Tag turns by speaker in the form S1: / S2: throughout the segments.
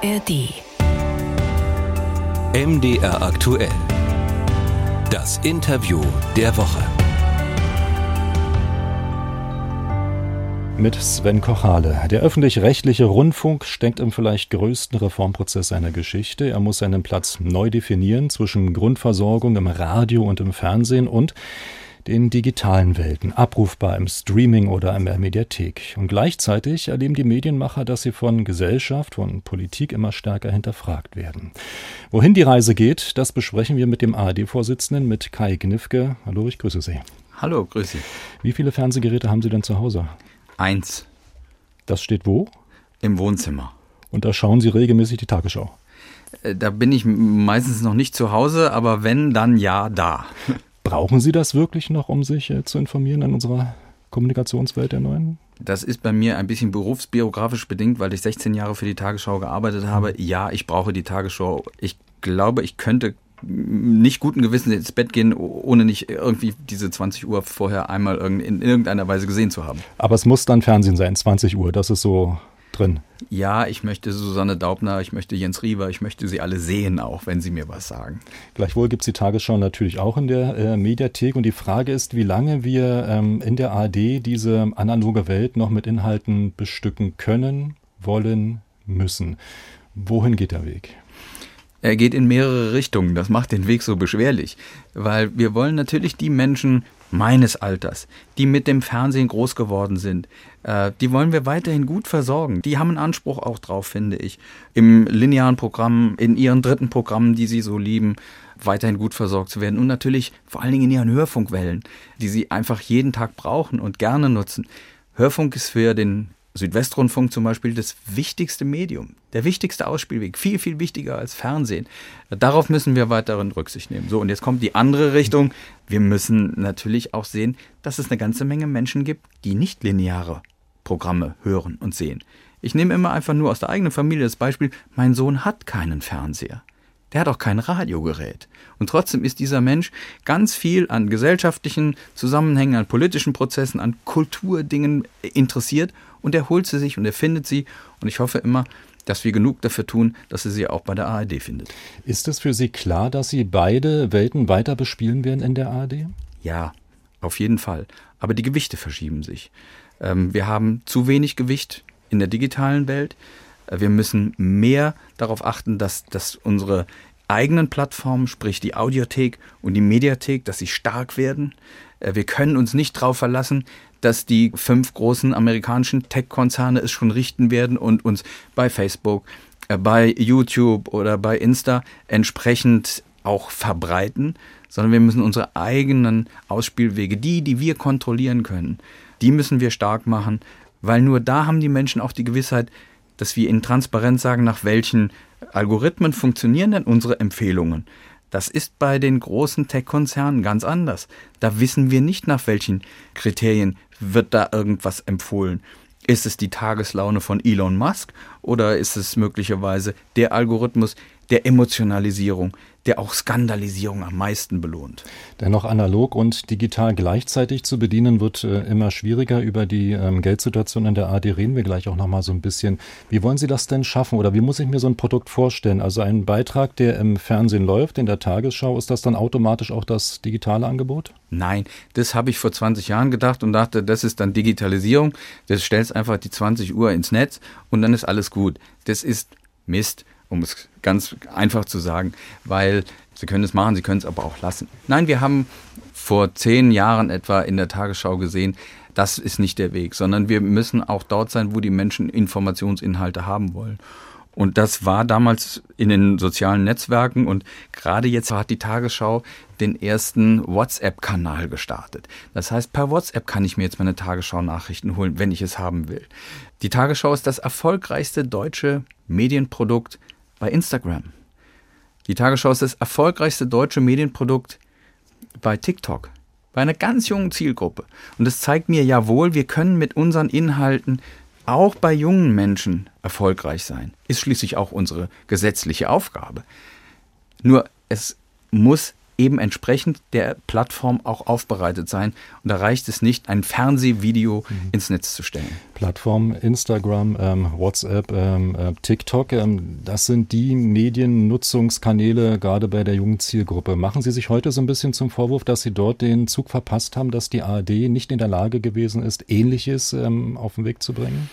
S1: ARD.
S2: MDR aktuell. Das Interview der Woche.
S3: Mit Sven Kochale. Der öffentlich-rechtliche Rundfunk steckt im vielleicht größten Reformprozess seiner Geschichte. Er muss seinen Platz neu definieren zwischen Grundversorgung im Radio und im Fernsehen und den digitalen Welten, abrufbar im Streaming oder in der Mediathek. Und gleichzeitig erleben die Medienmacher, dass sie von Gesellschaft, von Politik immer stärker hinterfragt werden. Wohin die Reise geht, das besprechen wir mit dem ARD-Vorsitzenden, mit Kai Gnifke. Hallo, ich grüße Sie.
S4: Hallo, grüße Sie.
S3: Wie viele Fernsehgeräte haben Sie denn zu Hause?
S4: Eins.
S3: Das steht wo?
S4: Im Wohnzimmer.
S3: Und da schauen Sie regelmäßig die Tagesschau.
S4: Äh, da bin ich meistens noch nicht zu Hause, aber wenn, dann ja da.
S3: Brauchen Sie das wirklich noch, um sich äh, zu informieren in unserer Kommunikationswelt der neuen?
S4: Das ist bei mir ein bisschen berufsbiografisch bedingt, weil ich 16 Jahre für die Tagesschau gearbeitet habe. Ja, ich brauche die Tagesschau. Ich glaube, ich könnte nicht guten Gewissens ins Bett gehen, ohne nicht irgendwie diese 20 Uhr vorher einmal in irgendeiner Weise gesehen zu haben.
S3: Aber es muss dann Fernsehen sein, 20 Uhr. Das ist so drin?
S4: Ja, ich möchte Susanne Daubner, ich möchte Jens Riewer, ich möchte sie alle sehen, auch wenn sie mir was sagen.
S3: Gleichwohl gibt es die Tagesschau natürlich auch in der äh, Mediathek. Und die Frage ist, wie lange wir ähm, in der ARD diese analoge Welt noch mit Inhalten bestücken können, wollen, müssen. Wohin geht der Weg?
S4: Er geht in mehrere Richtungen. Das macht den Weg so beschwerlich, weil wir wollen natürlich die Menschen meines Alters, die mit dem Fernsehen groß geworden sind, äh, die wollen wir weiterhin gut versorgen. Die haben einen Anspruch auch drauf, finde ich, im linearen Programm, in ihren dritten Programmen, die sie so lieben, weiterhin gut versorgt zu werden und natürlich vor allen Dingen in ihren Hörfunkwellen, die sie einfach jeden Tag brauchen und gerne nutzen. Hörfunk ist für den Südwestrundfunk zum Beispiel das wichtigste Medium, der wichtigste Ausspielweg, viel, viel wichtiger als Fernsehen. Darauf müssen wir weiterhin Rücksicht nehmen. So, und jetzt kommt die andere Richtung. Wir müssen natürlich auch sehen, dass es eine ganze Menge Menschen gibt, die nicht lineare Programme hören und sehen. Ich nehme immer einfach nur aus der eigenen Familie das Beispiel, mein Sohn hat keinen Fernseher. Der hat auch kein Radiogerät. Und trotzdem ist dieser Mensch ganz viel an gesellschaftlichen Zusammenhängen, an politischen Prozessen, an Kulturdingen interessiert und er holt sie sich und er findet sie. Und ich hoffe immer, dass wir genug dafür tun, dass er sie auch bei der ARD findet.
S3: Ist es für Sie klar, dass Sie beide Welten weiter bespielen werden in der ARD?
S4: Ja, auf jeden Fall. Aber die Gewichte verschieben sich. Ähm, wir haben zu wenig Gewicht in der digitalen Welt. Wir müssen mehr darauf achten, dass, dass unsere eigenen Plattformen, sprich die Audiothek und die Mediathek, dass sie stark werden. Äh, wir können uns nicht darauf verlassen, dass die fünf großen amerikanischen Tech-Konzerne es schon richten werden und uns bei Facebook, äh, bei YouTube oder bei Insta entsprechend auch verbreiten, sondern wir müssen unsere eigenen Ausspielwege, die, die wir kontrollieren können, die müssen wir stark machen, weil nur da haben die Menschen auch die Gewissheit, dass wir in Transparenz sagen, nach welchen Algorithmen funktionieren denn unsere Empfehlungen. Das ist bei den großen Tech-Konzernen ganz anders. Da wissen wir nicht, nach welchen Kriterien wird da irgendwas empfohlen. Ist es die Tageslaune von Elon Musk oder ist es möglicherweise der Algorithmus der Emotionalisierung, der auch Skandalisierung am meisten belohnt.
S3: Dennoch analog und digital gleichzeitig zu bedienen wird äh, immer schwieriger. Über die ähm, Geldsituation in der AD reden wir gleich auch noch mal so ein bisschen. Wie wollen Sie das denn schaffen oder wie muss ich mir so ein Produkt vorstellen? Also ein Beitrag, der im Fernsehen läuft, in der Tagesschau, ist das dann automatisch auch das digitale Angebot?
S4: Nein, das habe ich vor 20 Jahren gedacht und dachte, das ist dann Digitalisierung. Das stellst einfach die 20 Uhr ins Netz und dann ist alles gut. Das ist Mist um es ganz einfach zu sagen, weil Sie können es machen, Sie können es aber auch lassen. Nein, wir haben vor zehn Jahren etwa in der Tagesschau gesehen, das ist nicht der Weg, sondern wir müssen auch dort sein, wo die Menschen Informationsinhalte haben wollen. Und das war damals in den sozialen Netzwerken und gerade jetzt hat die Tagesschau den ersten WhatsApp-Kanal gestartet. Das heißt, per WhatsApp kann ich mir jetzt meine Tagesschau-Nachrichten holen, wenn ich es haben will. Die Tagesschau ist das erfolgreichste deutsche Medienprodukt bei Instagram. Die Tagesschau ist das erfolgreichste deutsche Medienprodukt bei TikTok, bei einer ganz jungen Zielgruppe. Und es zeigt mir ja wohl, wir können mit unseren Inhalten auch bei jungen Menschen erfolgreich sein. Ist schließlich auch unsere gesetzliche Aufgabe. Nur es muss eben entsprechend der Plattform auch aufbereitet sein. Und da reicht es nicht, ein Fernsehvideo mhm. ins Netz zu stellen.
S3: Plattform Instagram, ähm, WhatsApp, ähm, äh, TikTok, ähm, das sind die Mediennutzungskanäle gerade bei der jungen Zielgruppe. Machen Sie sich heute so ein bisschen zum Vorwurf, dass Sie dort den Zug verpasst haben, dass die ARD nicht in der Lage gewesen ist, Ähnliches ähm, auf den Weg zu bringen?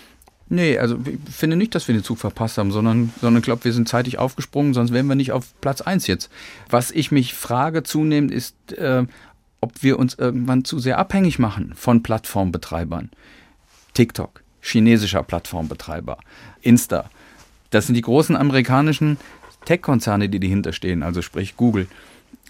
S4: Nee, also ich finde nicht, dass wir den Zug verpasst haben, sondern, sondern ich glaube, wir sind zeitig aufgesprungen, sonst wären wir nicht auf Platz 1 jetzt. Was ich mich frage zunehmend ist, äh, ob wir uns irgendwann zu sehr abhängig machen von Plattformbetreibern. TikTok, chinesischer Plattformbetreiber, Insta. Das sind die großen amerikanischen Tech-Konzerne, die dahinter stehen, also sprich Google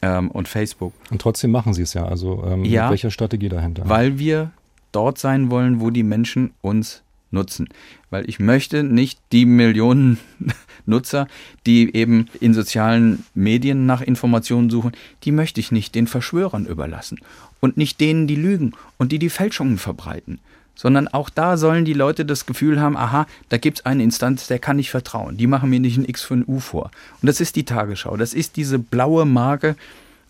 S4: ähm, und Facebook.
S3: Und trotzdem machen sie es ja. Also ähm, ja, mit welcher Strategie dahinter?
S4: Weil wir dort sein wollen, wo die Menschen uns nutzen. Weil ich möchte nicht die Millionen Nutzer, die eben in sozialen Medien nach Informationen suchen, die möchte ich nicht den Verschwörern überlassen. Und nicht denen, die lügen und die die Fälschungen verbreiten. Sondern auch da sollen die Leute das Gefühl haben, aha, da gibt es eine Instanz, der kann ich vertrauen. Die machen mir nicht ein X für ein U vor. Und das ist die Tagesschau. Das ist diese blaue Marke.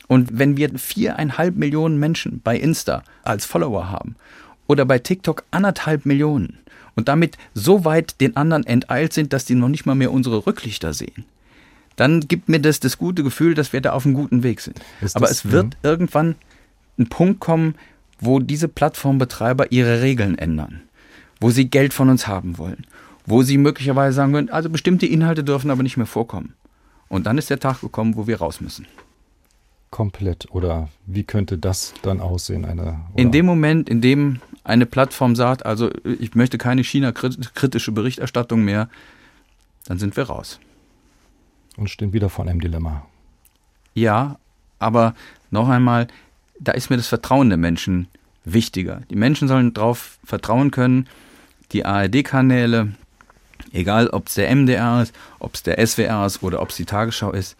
S4: Und wenn wir viereinhalb Millionen Menschen bei Insta als Follower haben oder bei TikTok anderthalb Millionen, und damit so weit den anderen enteilt sind, dass die noch nicht mal mehr unsere Rücklichter sehen, dann gibt mir das das gute Gefühl, dass wir da auf einem guten Weg sind. Ist Aber das, es wird ja. irgendwann ein Punkt kommen, wo diese Plattformbetreiber ihre Regeln ändern, wo sie Geld von uns haben wollen, wo sie möglicherweise sagen können, also bestimmte Inhalte dürfen aber nicht mehr vorkommen. Und dann ist der Tag gekommen, wo wir raus müssen.
S3: Komplett oder wie könnte das dann aussehen? Eine,
S4: in dem Moment, in dem eine Plattform sagt, also ich möchte keine China-kritische Berichterstattung mehr, dann sind wir raus.
S3: Und stehen wieder vor einem Dilemma.
S4: Ja, aber noch einmal, da ist mir das Vertrauen der Menschen wichtiger. Die Menschen sollen darauf vertrauen können, die ARD-Kanäle, egal ob es der MDR ist, ob es der SWR ist oder ob es die Tagesschau ist,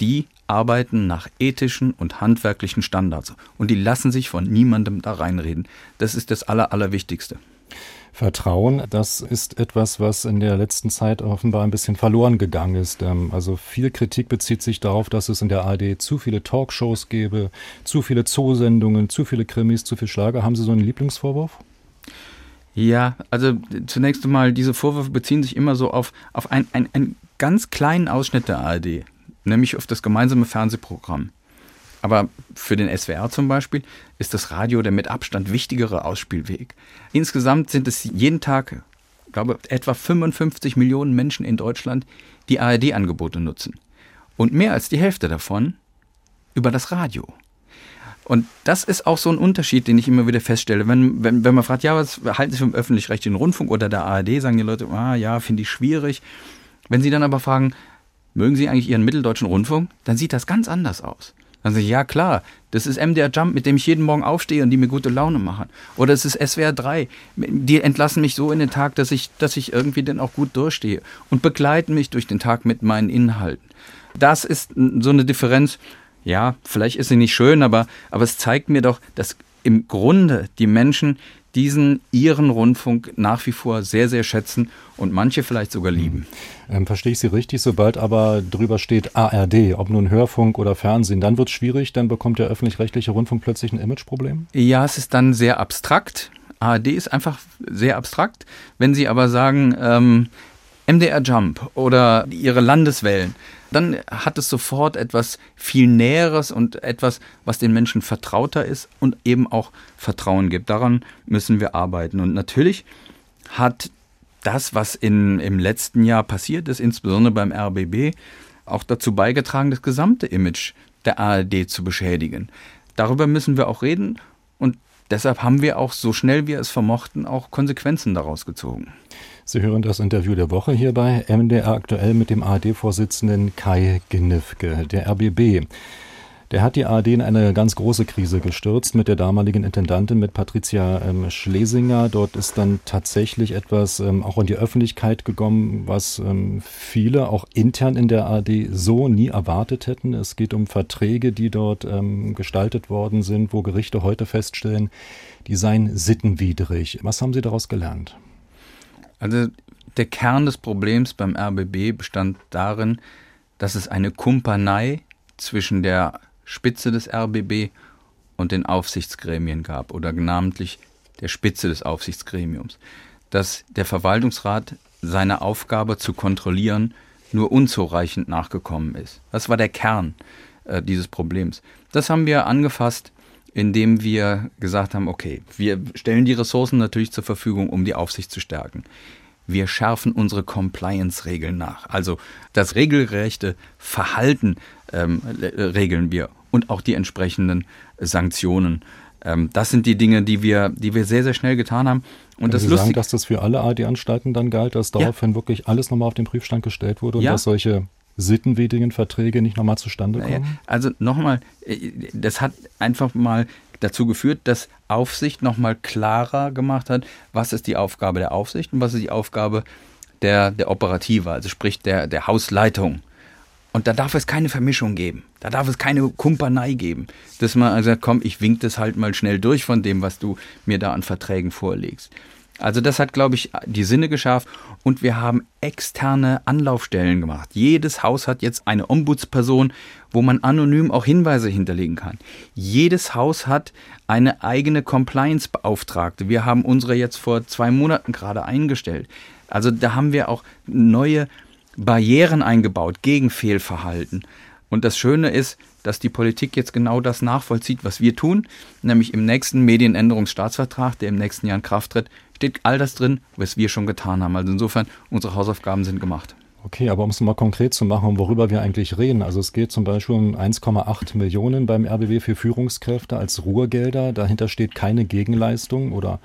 S4: die arbeiten nach ethischen und handwerklichen Standards und die lassen sich von niemandem da reinreden. Das ist das Aller, Allerwichtigste.
S3: Vertrauen, das ist etwas, was in der letzten Zeit offenbar ein bisschen verloren gegangen ist. Ähm, also viel Kritik bezieht sich darauf, dass es in der ARD zu viele Talkshows gäbe, zu viele Zoosendungen, zu viele Krimis, zu viel Schlager. Haben Sie so einen Lieblingsvorwurf?
S4: Ja, also zunächst einmal, diese Vorwürfe beziehen sich immer so auf, auf einen ein ganz kleinen Ausschnitt der ARD nämlich auf das gemeinsame Fernsehprogramm. Aber für den SWR zum Beispiel ist das Radio der mit Abstand wichtigere Ausspielweg. Insgesamt sind es jeden Tag, ich glaube, etwa 55 Millionen Menschen in Deutschland, die ARD-Angebote nutzen. Und mehr als die Hälfte davon über das Radio. Und das ist auch so ein Unterschied, den ich immer wieder feststelle. Wenn, wenn, wenn man fragt, ja, was halten Sie vom öffentlich-rechtlichen Rundfunk oder der ARD, sagen die Leute, ah ja, finde ich schwierig. Wenn Sie dann aber fragen, mögen Sie eigentlich Ihren mitteldeutschen Rundfunk? Dann sieht das ganz anders aus. Dann sage ich, ja klar, das ist MDR Jump, mit dem ich jeden Morgen aufstehe und die mir gute Laune machen. Oder es ist SWR 3, die entlassen mich so in den Tag, dass ich, dass ich irgendwie dann auch gut durchstehe und begleiten mich durch den Tag mit meinen Inhalten. Das ist so eine Differenz. Ja, vielleicht ist sie nicht schön, aber, aber es zeigt mir doch, dass im Grunde die Menschen diesen ihren Rundfunk nach wie vor sehr, sehr schätzen und manche vielleicht sogar lieben.
S3: Hm. Ähm, verstehe ich Sie richtig, sobald aber drüber steht ARD, ob nun Hörfunk oder Fernsehen, dann wird es schwierig, dann bekommt der öffentlich-rechtliche Rundfunk plötzlich ein Imageproblem?
S4: Ja, es ist dann sehr abstrakt. ARD ist einfach sehr abstrakt. Wenn Sie aber sagen, ähm, MDR Jump oder Ihre Landeswellen, dann hat es sofort etwas viel Näheres und etwas, was den Menschen vertrauter ist und eben auch Vertrauen gibt. Daran müssen wir arbeiten. Und natürlich hat das, was in, im letzten Jahr passiert ist, insbesondere beim RBB, auch dazu beigetragen, das gesamte Image der ARD zu beschädigen. Darüber müssen wir auch reden und deshalb haben wir auch so schnell wir es vermochten auch Konsequenzen daraus gezogen.
S3: Sie hören das Interview der Woche hier bei MDR aktuell mit dem ARD-Vorsitzenden Kai Gnifke, der RBB. Der hat die ARD in eine ganz große Krise gestürzt mit der damaligen Intendantin, mit Patricia ähm, Schlesinger. Dort ist dann tatsächlich etwas ähm, auch in die Öffentlichkeit gekommen, was ähm, viele auch intern in der ARD so nie erwartet hätten. Es geht um Verträge, die dort ähm, gestaltet worden sind, wo Gerichte heute feststellen, die seien sittenwidrig. Was haben Sie daraus gelernt?
S4: Also der Kern des Problems beim RBB bestand darin, dass es eine Kumpanei zwischen der Spitze des RBB und den Aufsichtsgremien gab oder namentlich der Spitze des Aufsichtsgremiums, dass der Verwaltungsrat seiner Aufgabe zu kontrollieren nur unzureichend nachgekommen ist. Das war der Kern äh, dieses Problems. Das haben wir angefasst, indem wir gesagt haben, okay, wir stellen die Ressourcen natürlich zur Verfügung, um die Aufsicht zu stärken. Wir schärfen unsere Compliance-Regeln nach. Also das regelgerechte Verhalten ähm, regeln wir und auch die entsprechenden Sanktionen. Ähm, das sind die Dinge, die wir, die wir sehr, sehr schnell getan haben.
S3: Und Können das Sie lustig sagen, dass das für alle AD-Anstalten dann galt, dass daraufhin ja. wirklich alles nochmal auf den Prüfstand gestellt wurde und ja. dass solche sittenwidrigen Verträge nicht nochmal zustande kommen? Naja,
S4: also nochmal, äh, das hat einfach mal dazu geführt, dass Aufsicht nochmal klarer gemacht hat, was ist die Aufgabe der Aufsicht und was ist die Aufgabe der, der Operative, also sprich der, der Hausleitung. Und da darf es keine Vermischung geben. Da darf es keine Kumpanei geben. Dass man also sagt, komm, ich wink das halt mal schnell durch von dem, was du mir da an Verträgen vorlegst. Also das hat, glaube ich, die Sinne geschafft und wir haben externe Anlaufstellen gemacht. Jedes Haus hat jetzt eine Ombudsperson, wo man anonym auch Hinweise hinterlegen kann. Jedes Haus hat eine eigene Compliance-Beauftragte. Wir haben unsere jetzt vor zwei Monaten gerade eingestellt. Also da haben wir auch neue Barrieren eingebaut gegen Fehlverhalten. Und das Schöne ist, dass die Politik jetzt genau das nachvollzieht, was wir tun, nämlich im nächsten Medienänderungsstaatsvertrag, der im nächsten Jahr in Kraft tritt, steht all das drin, was wir schon getan haben. Also insofern, unsere Hausaufgaben sind gemacht.
S3: Okay, aber um es mal konkret zu machen, worüber wir eigentlich reden. Also es geht zum Beispiel um 1,8 Millionen beim RBW für Führungskräfte als Ruhegelder. Dahinter steht keine Gegenleistung oder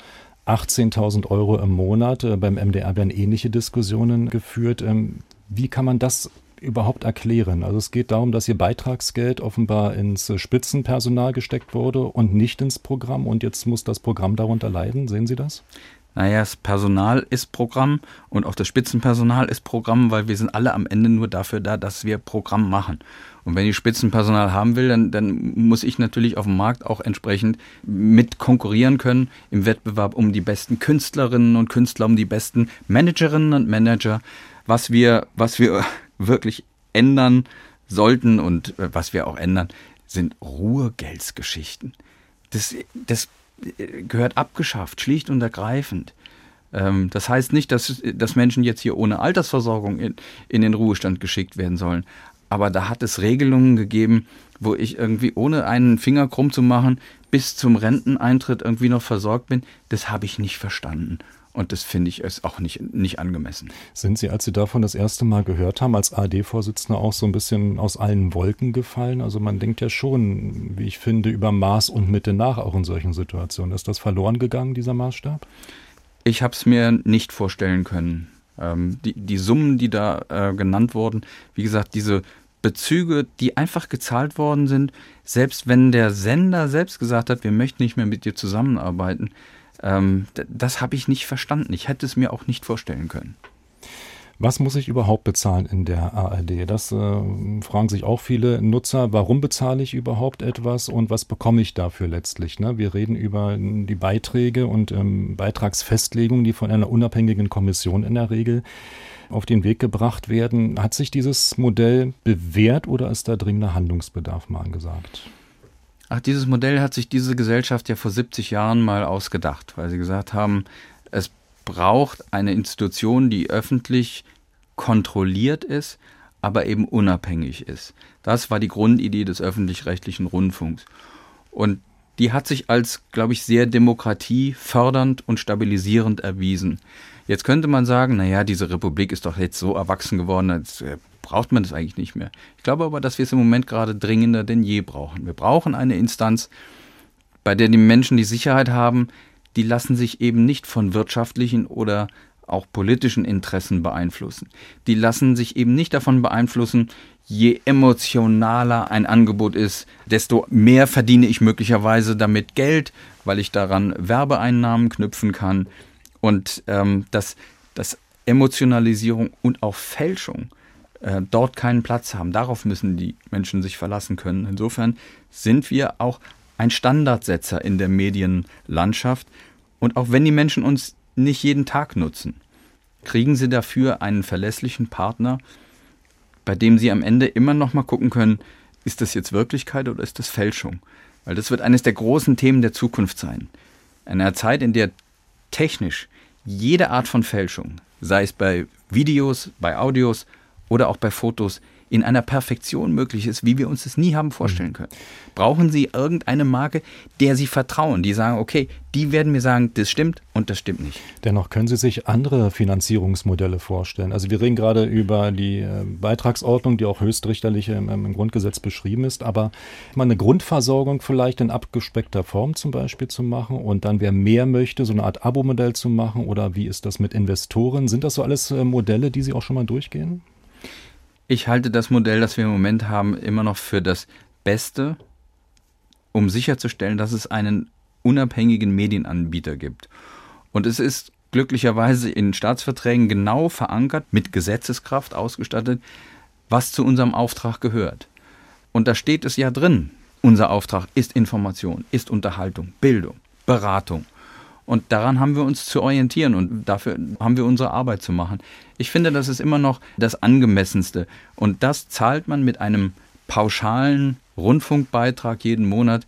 S3: 18.000 Euro im Monat. Äh, beim MDR werden ähnliche Diskussionen geführt. Ähm, wie kann man das überhaupt erklären? Also es geht darum, dass Ihr Beitragsgeld offenbar ins Spitzenpersonal gesteckt wurde und nicht ins Programm und jetzt muss das Programm darunter leiden. Sehen Sie das?
S4: Naja, das Personal ist Programm und auch das Spitzenpersonal ist Programm, weil wir sind alle am Ende nur dafür da, dass wir Programm machen. Und wenn ich Spitzenpersonal haben will, dann, dann muss ich natürlich auf dem Markt auch entsprechend mit konkurrieren können im Wettbewerb um die besten Künstlerinnen und Künstler, um die besten Managerinnen und Manager was wir, was wir wirklich ändern sollten und äh, was wir auch ändern, sind Ruhegeldsgeschichten. Das, das gehört abgeschafft, schlicht und ergreifend. Ähm, das heißt nicht, dass, dass Menschen jetzt hier ohne Altersversorgung in, in den Ruhestand geschickt werden sollen. Aber da hat es Regelungen gegeben, wo ich irgendwie ohne einen Finger krumm zu machen bis zum Renteneintritt irgendwie noch versorgt bin. Das habe ich nicht verstanden. Und das finde ich ist auch nicht, nicht angemessen.
S3: Sind Sie, als Sie davon das erste Mal gehört haben, als ARD-Vorsitzender auch so ein bisschen aus allen Wolken gefallen? Also man denkt ja schon, wie ich finde, über Maß und Mitte nach, auch in solchen Situationen. Ist das verloren gegangen, dieser Maßstab?
S4: Ich habe es mir nicht vorstellen können. Ähm, die, die Summen, die da äh, genannt wurden, wie gesagt, diese Bezüge, die einfach gezahlt worden sind, selbst wenn der Sender selbst gesagt hat, wir möchten nicht mehr mit dir zusammenarbeiten, ähm, das habe ich nicht verstanden. Ich hätte es mir auch nicht vorstellen können.
S3: Was muss ich überhaupt bezahlen in der ARD? Das äh, fragen sich auch viele Nutzer. Warum bezahle ich überhaupt etwas und was bekomme ich dafür letztlich? Ne? Wir reden über die Beiträge und ähm, Beitragsfestlegungen, die von einer unabhängigen Kommission in der Regel auf den Weg gebracht werden. Hat sich dieses Modell bewährt oder ist da dringender Handlungsbedarf mal angesagt?
S4: Ach, dieses Modell hat sich diese Gesellschaft ja vor 70 Jahren mal ausgedacht, weil sie gesagt haben, es braucht eine Institution, die öffentlich kontrolliert ist, aber eben unabhängig ist. Das war die Grundidee des öffentlich-rechtlichen Rundfunks. Und die hat sich als, glaube ich, sehr demokratiefördernd und stabilisierend erwiesen. Jetzt könnte man sagen, naja, diese Republik ist doch jetzt so erwachsen geworden, jetzt äh, braucht man das eigentlich nicht mehr. Ich glaube aber, dass wir es im Moment gerade dringender denn je brauchen. Wir brauchen eine Instanz, bei der die Menschen die Sicherheit haben, die lassen sich eben nicht von wirtschaftlichen oder auch politischen Interessen beeinflussen. Die lassen sich eben nicht davon beeinflussen, je emotionaler ein Angebot ist, desto mehr verdiene ich möglicherweise damit Geld, weil ich daran Werbeeinnahmen knüpfen kann. Und ähm, dass, dass Emotionalisierung und auch Fälschung äh, dort keinen Platz haben. Darauf müssen die Menschen sich verlassen können. Insofern sind wir auch ein Standardsetzer in der Medienlandschaft. Und auch wenn die Menschen uns nicht jeden Tag nutzen, kriegen sie dafür einen verlässlichen Partner, bei dem sie am Ende immer noch mal gucken können, ist das jetzt Wirklichkeit oder ist das Fälschung? Weil das wird eines der großen Themen der Zukunft sein. In einer Zeit, in der technisch jede Art von Fälschung, sei es bei Videos, bei Audios oder auch bei Fotos, in einer Perfektion möglich ist, wie wir uns das nie haben vorstellen mhm. können. Brauchen Sie irgendeine Marke, der Sie vertrauen, die sagen, okay, die werden mir sagen, das stimmt und das stimmt nicht.
S3: Dennoch können Sie sich andere Finanzierungsmodelle vorstellen. Also wir reden gerade über die äh, Beitragsordnung, die auch höchstrichterlich im, im Grundgesetz beschrieben ist, aber mal eine Grundversorgung vielleicht in abgespeckter Form zum Beispiel zu machen und dann wer mehr möchte, so eine Art Abo-Modell zu machen oder wie ist das mit Investoren? Sind das so alles äh, Modelle, die Sie auch schon mal durchgehen?
S4: Ich halte das Modell, das wir im Moment haben, immer noch für das Beste, um sicherzustellen, dass es einen unabhängigen Medienanbieter gibt. Und es ist glücklicherweise in Staatsverträgen genau verankert, mit Gesetzeskraft ausgestattet, was zu unserem Auftrag gehört. Und da steht es ja drin, unser Auftrag ist Information, ist Unterhaltung, Bildung, Beratung. Und daran haben wir uns zu orientieren und dafür haben wir unsere Arbeit zu machen. Ich finde, das ist immer noch das Angemessenste. Und das zahlt man mit einem pauschalen Rundfunkbeitrag jeden Monat.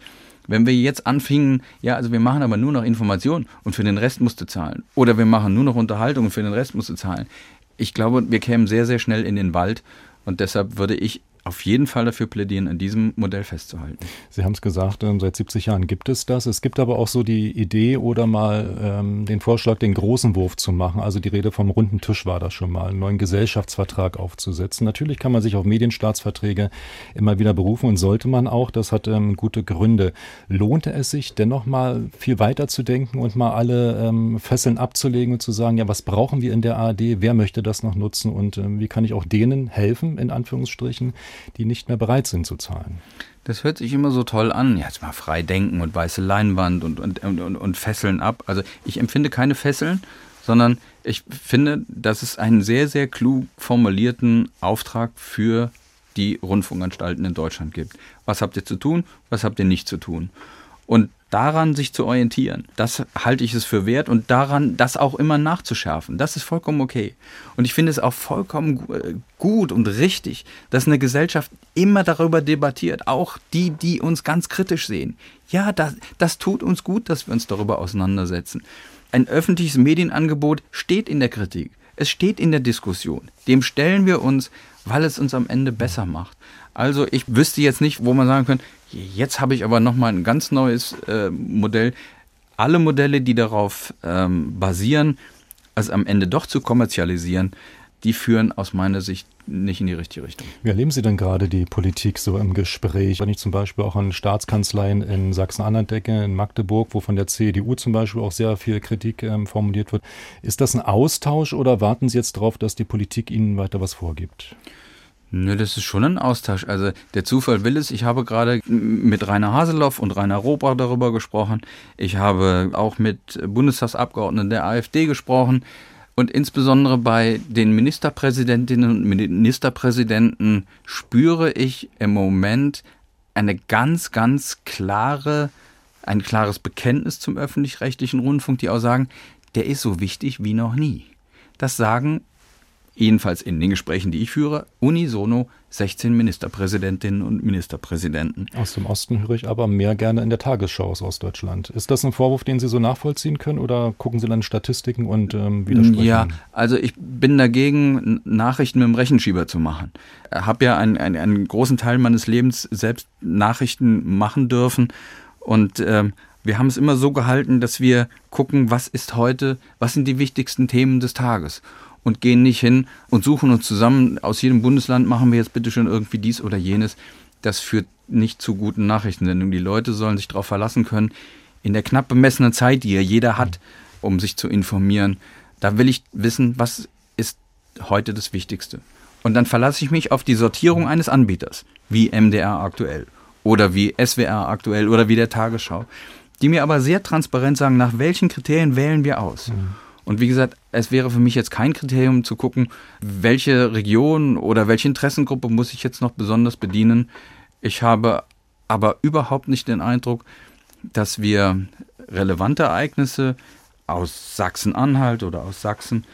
S4: Wenn wir jetzt anfingen, ja, also wir machen aber nur noch Information und für den Rest musst du zahlen. Oder wir machen nur noch Unterhaltung und für den Rest musst du zahlen. Ich glaube, wir kämen sehr, sehr schnell in den Wald. Und deshalb würde ich auf jeden Fall dafür plädieren, an diesem Modell festzuhalten.
S3: Sie haben es gesagt, ähm, seit 70 Jahren gibt es das. Es gibt aber auch so die Idee oder mal ähm, den Vorschlag, den großen Wurf zu machen. Also die Rede vom runden Tisch war das schon mal, einen neuen Gesellschaftsvertrag aufzusetzen. Natürlich kann man sich auf Medienstaatsverträge immer wieder berufen und sollte man auch. Das hat ähm, gute Gründe. Lohnte es sich dennoch mal viel weiter zu denken und mal alle ähm, Fesseln abzulegen und zu sagen, ja, was brauchen wir in der ARD? Wer möchte das noch nutzen und ähm, wie kann ich auch denen helfen, in Anführungsstrichen, die nicht mehr bereit sind zu zahlen.
S4: Das hört sich immer so toll an. Jetzt mal frei denken und weiße Leinwand und, und, und, und Fesseln ab. Also ich empfinde keine Fesseln, sondern ich finde, dass es einen sehr, sehr klug formulierten Auftrag für die Rundfunkanstalten in Deutschland gibt. Was habt ihr zu tun? Was habt ihr nicht zu tun? Und daran sich zu orientieren, das halte ich es für wert und daran das auch immer nachzuschärfen, das ist vollkommen okay. Und ich finde es auch vollkommen äh, gut und richtig, dass eine Gesellschaft immer darüber debattiert, auch die, die uns ganz kritisch sehen. Ja, das, das tut uns gut, dass wir uns darüber auseinandersetzen. Ein öffentliches Medienangebot steht in der Kritik, es steht in der Diskussion. Dem stellen wir uns, weil es uns am Ende besser macht. Also ich wüsste jetzt nicht, wo man sagen könnte, Jetzt habe ich aber nochmal ein ganz neues äh, Modell. Alle Modelle, die darauf ähm, basieren, also am Ende doch zu kommerzialisieren, die führen aus meiner Sicht nicht in die richtige Richtung.
S3: Wie erleben Sie denn gerade die Politik so im Gespräch? Wenn ich zum Beispiel auch an Staatskanzleien in Sachsen-Anhalt denke, in Magdeburg, wo von der CDU zum Beispiel auch sehr viel Kritik ähm, formuliert wird, ist das ein Austausch oder warten Sie jetzt darauf, dass die Politik Ihnen weiter was vorgibt?
S4: Nö, das ist schon ein Austausch. Also der Zufall will es. Ich habe gerade mit Rainer Haseloff und Rainer Rohbach darüber gesprochen. Ich habe auch mit Bundestagsabgeordneten der AfD gesprochen. Und insbesondere bei den Ministerpräsidentinnen und Ministerpräsidenten spüre ich im Moment eine ganz, ganz klare, ein klares Bekenntnis zum öffentlich-rechtlichen Rundfunk, die auch sagen, der ist so wichtig wie noch nie. Das sagen jedenfalls in den Gesprächen, die ich führe, unisono 16 Ministerpräsidentinnen und Ministerpräsidenten.
S3: Aus dem Osten höre ich aber mehr gerne in der Tagesschau aus Ostdeutschland. Ist das ein Vorwurf, den Sie so nachvollziehen können oder gucken Sie dann Statistiken und ähm, widersprechen?
S4: Ja, also ich bin dagegen, Nachrichten mit dem Rechenschieber zu machen. Ich habe ja einen, einen, einen, großen Teil meines Lebens selbst Nachrichten machen dürfen und ähm, wir haben es immer so gehalten, dass wir gucken, was ist heute, was sind die wichtigsten Themen des Tages und gehen nicht hin und suchen uns zusammen, aus jedem Bundesland machen wir jetzt bitte schon irgendwie dies oder jenes. Das führt nicht zu guten Nachrichtensendungen. Die Leute sollen sich darauf verlassen können, in der knapp bemessenen Zeit, die ja jeder hat, um sich zu informieren, da will ich wissen, was ist heute das Wichtigste. Und dann verlasse ich mich auf die Sortierung eines Anbieters, wie MDR aktuell oder wie SWR aktuell oder wie der Tagesschau, die mir aber sehr transparent sagen, nach welchen Kriterien wählen wir aus. Mhm. Und wie gesagt, es wäre für mich jetzt kein Kriterium zu gucken, welche Region oder welche Interessengruppe muss ich jetzt noch besonders bedienen. Ich habe aber überhaupt nicht den Eindruck, dass wir relevante Ereignisse aus Sachsen-Anhalt oder aus Sachsen,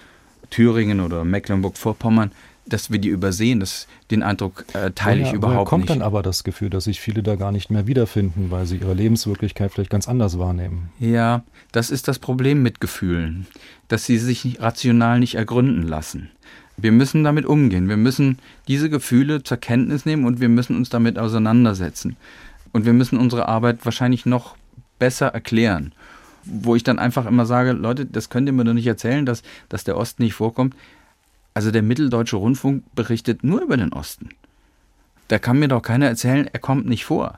S4: Thüringen oder Mecklenburg-Vorpommern dass wir die übersehen. Das, den Eindruck äh, teile
S3: ja,
S4: ich überhaupt
S3: kommt
S4: nicht.
S3: kommt dann aber das Gefühl, dass sich viele da gar nicht mehr wiederfinden, weil sie ihre Lebenswirklichkeit vielleicht ganz anders wahrnehmen.
S4: Ja, das ist das Problem mit Gefühlen, dass sie sich rational nicht ergründen lassen. Wir müssen damit umgehen. Wir müssen diese Gefühle zur Kenntnis nehmen und wir müssen uns damit auseinandersetzen. Und wir müssen unsere Arbeit wahrscheinlich noch besser erklären. Wo ich dann einfach immer sage, Leute, das könnt ihr mir doch nicht erzählen, dass, dass der Osten nicht vorkommt. Also der Mitteldeutsche Rundfunk berichtet nur über den Osten. Da kann mir doch keiner erzählen, er kommt nicht vor.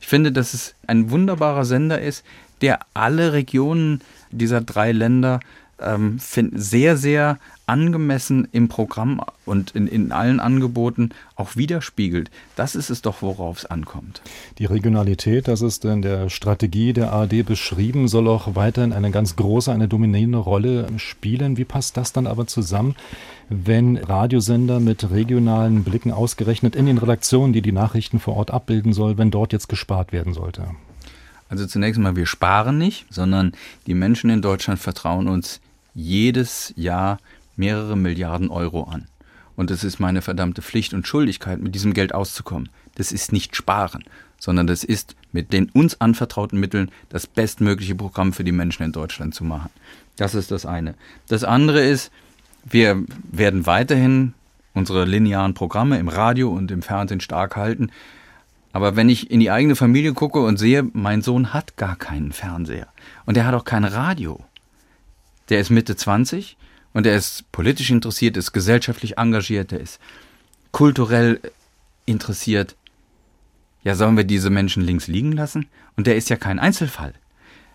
S4: Ich finde, dass es ein wunderbarer Sender ist, der alle Regionen dieser drei Länder ähm, sehr, sehr angemessen im Programm und in, in allen Angeboten auch widerspiegelt. Das ist es doch, worauf es ankommt.
S3: Die Regionalität, das ist in der Strategie der ARD beschrieben, soll auch weiterhin eine ganz große, eine dominierende Rolle spielen. Wie passt das dann aber zusammen, wenn Radiosender mit regionalen Blicken ausgerechnet in den Redaktionen, die die Nachrichten vor Ort abbilden soll, wenn dort jetzt gespart werden sollte?
S4: Also zunächst mal, wir sparen nicht, sondern die Menschen in Deutschland vertrauen uns jedes Jahr mehrere Milliarden Euro an. Und es ist meine verdammte Pflicht und Schuldigkeit, mit diesem Geld auszukommen. Das ist nicht sparen, sondern das ist mit den uns anvertrauten Mitteln das bestmögliche Programm für die Menschen in Deutschland zu machen. Das ist das eine. Das andere ist, wir werden weiterhin unsere linearen Programme im Radio und im Fernsehen stark halten. Aber wenn ich in die eigene Familie gucke und sehe, mein Sohn hat gar keinen Fernseher und er hat auch kein Radio, der ist Mitte 20 und er ist politisch interessiert, ist gesellschaftlich engagiert, der ist kulturell interessiert. Ja, sollen wir diese Menschen links liegen lassen? Und der ist ja kein Einzelfall.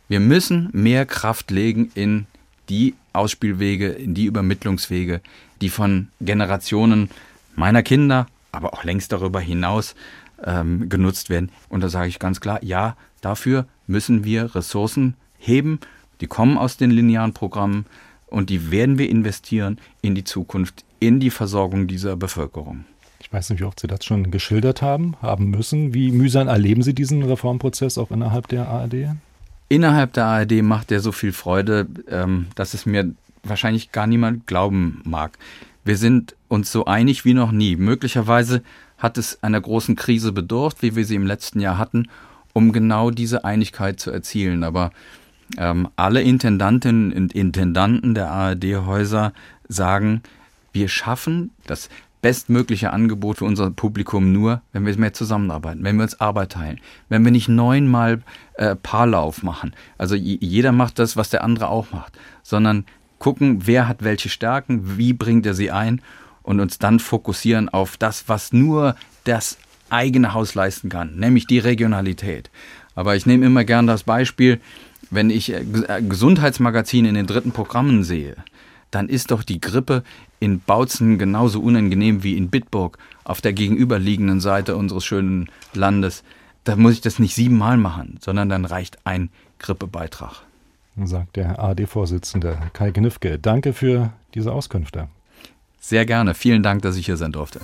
S4: Wir müssen mehr Kraft legen in die Ausspielwege, in die Übermittlungswege, die von Generationen meiner Kinder, aber auch längst darüber hinaus ähm, genutzt werden. Und da sage ich ganz klar, ja, dafür müssen wir Ressourcen heben die kommen aus den linearen Programmen und die werden wir investieren in die Zukunft, in die Versorgung dieser Bevölkerung.
S3: Ich weiß nicht, wie oft Sie das schon geschildert haben, haben müssen. Wie mühsam erleben Sie diesen Reformprozess auch innerhalb der ARD?
S4: Innerhalb der ARD macht er so viel Freude, ähm, dass es mir wahrscheinlich gar niemand glauben mag. Wir sind uns so einig wie noch nie. Möglicherweise hat es einer großen Krise bedurft, wie wir sie im letzten Jahr hatten, um genau diese Einigkeit zu erzielen. Aber ähm, alle Intendantinnen und Intendanten der ARD-Häuser sagen, wir schaffen das bestmögliche Angebot für unser Publikum nur, wenn wir mehr zusammenarbeiten, wenn wir uns Arbeit teilen, wenn wir nicht neunmal äh, Paarlauf machen. Also jeder macht das, was der andere auch macht, sondern gucken, wer hat welche Stärken, wie bringt er sie ein und uns dann fokussieren auf das, was nur das eigene Haus leisten kann, nämlich die Regionalität. Aber ich nehme immer gern das Beispiel, wenn ich äh, äh, Gesundheitsmagazine in den dritten Programmen sehe, dann ist doch die Grippe in Bautzen genauso unangenehm wie in Bitburg auf der gegenüberliegenden Seite unseres schönen Landes. Da muss ich das nicht siebenmal machen, sondern dann reicht ein Grippebeitrag.
S3: Sagt der AD-Vorsitzende Kai Gnifke. Danke für diese Auskünfte.
S4: Sehr gerne. Vielen Dank, dass ich hier sein durfte.